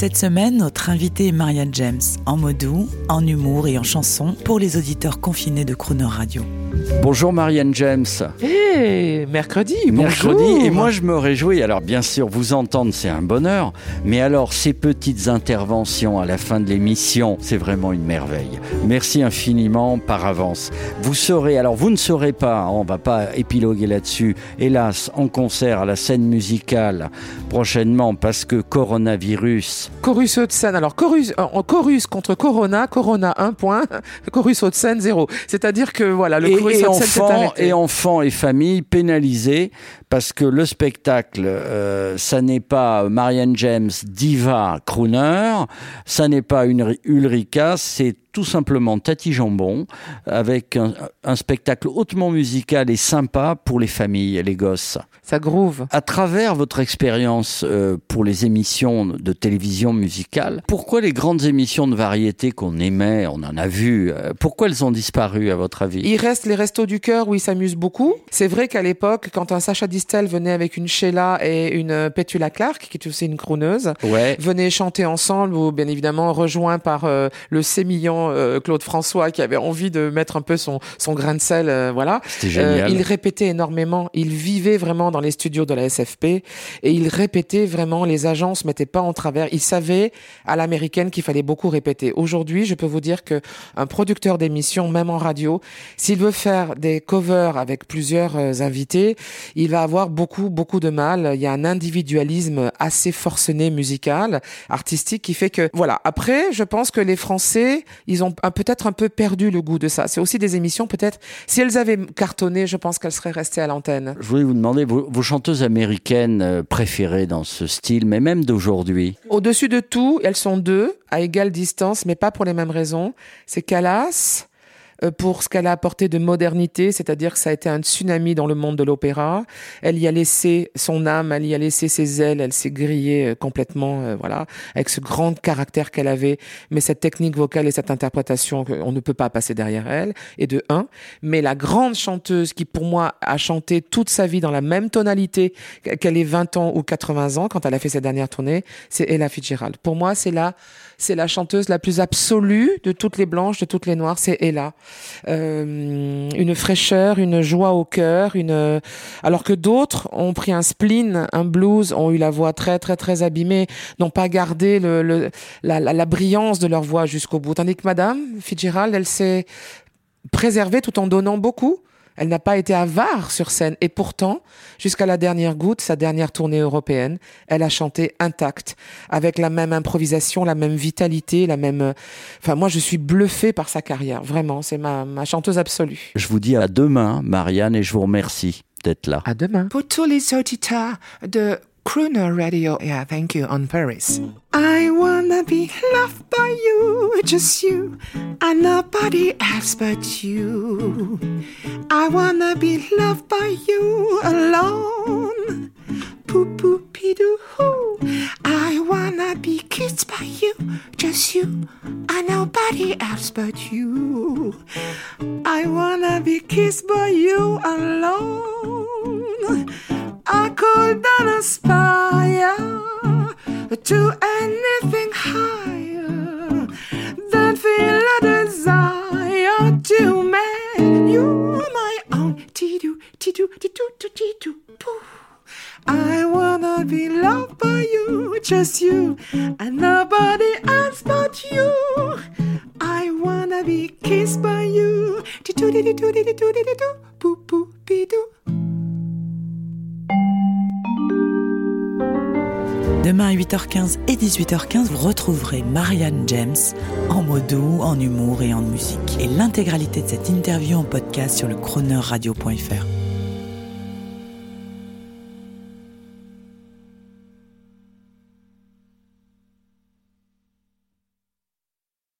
Cette semaine, notre invité est Marianne James, en mot doux, en humour et en chanson pour les auditeurs confinés de Croner Radio. Bonjour Marianne James. Mercredi, Mercredi, bonjour. et moi je me réjouis. Alors bien sûr, vous entendre, c'est un bonheur. Mais alors, ces petites interventions à la fin de l'émission, c'est vraiment une merveille. Merci infiniment par avance. Vous serez, alors vous ne serez pas, on va pas épiloguer là-dessus, hélas, en concert à la scène musicale prochainement parce que coronavirus. Chorus Haute-Seine. Alors, chorus, euh, en chorus contre Corona, Corona 1 point, chorus Haute-Seine 0. C'est-à-dire que voilà, le et, chorus et Haute-Seine s'est enfants, et enfants et familles pénalisés parce que le spectacle, euh, ça n'est pas Marianne James, diva, crooner, ça n'est pas une Ulrika, c'est tout simplement Tati Jambon avec un, un spectacle hautement musical et sympa pour les familles et les gosses. Ça groove. À travers votre expérience euh, pour les émissions de télévision musicale, pourquoi les grandes émissions de variété qu'on aimait, on en a vu, euh, pourquoi elles ont disparu à votre avis? Il reste les restos du cœur où ils s'amusent beaucoup. C'est vrai qu'à l'époque, quand un Sacha Distel venait avec une Sheila et une euh, Petula Clark, qui est aussi une crooneuse, Ouais. venaient chanter ensemble ou bien évidemment rejoints par euh, le sémillant euh, Claude François qui avait envie de mettre un peu son, son grain de sel, euh, voilà. C'était génial. Il répétait énormément, il vivait vraiment dans les studios de la SFP et il répétait vraiment, les agents se mettaient pas en travers, il savait à l'américaine qu'il fallait beaucoup répéter. Aujourd'hui, je peux vous dire que un producteur d'émission, même en radio, s'il veut faire des covers avec plusieurs invités, il va avoir beaucoup, beaucoup de mal. Il y a un individualisme assez forcené musical, artistique qui fait que, voilà. Après, je pense que les Français, ils ont peut-être un peu perdu le goût de ça. C'est aussi des émissions, peut-être, si elles avaient cartonné, je pense qu'elles seraient restées à l'antenne. Je voulais vous demander vos, vos chanteuses américaines euh, préférées dans ce style, mais même d'aujourd'hui? Au-dessus de tout, elles sont deux, à égale distance, mais pas pour les mêmes raisons. C'est Calas, euh, pour ce qu'elle a apporté de modernité, c'est-à-dire que ça a été un tsunami dans le monde de l'opéra. Elle y a laissé son âme, elle y a laissé ses ailes, elle s'est grillée euh, complètement, euh, voilà, avec ce grand caractère qu'elle avait, mais cette technique vocale et cette interprétation qu'on ne peut pas passer derrière elle, et de un. Mais la grande chanteuse qui, pour moi, a chanté toute sa vie dans la même tonalité, qu'elle ait 20 ans ou 80 ans, quand elle a fait ses dernières tournées, c'est Ella Fitzgerald. Pour moi, c'est la, c'est la chanteuse la plus absolue de toutes les blanches, de toutes les noires, c'est Ella. Euh, une fraîcheur, une joie au cœur, une, alors que d'autres ont pris un spleen, un blues, ont eu la voix très, très, très abîmée, n'ont pas gardé le, le- la, la, la brillance de leur voix jusqu'au bout. Tandis que Madame Fitzgerald, elle s'est préservée tout en donnant beaucoup. Elle n'a pas été avare sur scène et pourtant, jusqu'à la dernière goutte, sa dernière tournée européenne, elle a chanté intacte, avec la même improvisation, la même vitalité, la même. euh, Enfin, moi, je suis bluffé par sa carrière. Vraiment, c'est ma, ma chanteuse absolue. Je vous dis à demain, Marianne, et je vous remercie d'être là. À demain. Pour tous les auditeurs de Crooner Radio, yeah, thank you, on Paris. I wanna be loved by you, just you, and nobody else but you. I wanna be loved by you alone. Poo poo pidoo hoo. I wanna be kissed by you, just you, and nobody else but you. I wanna be kissed by you alone. I could not aspire to anything be loved by you, just you, and nobody you. I wanna be kissed by you. Demain à 8h15 et 18h15, vous retrouverez Marianne James en mots doux, en humour et en musique. Et l'intégralité de cette interview en podcast sur le chroneurradio.fr.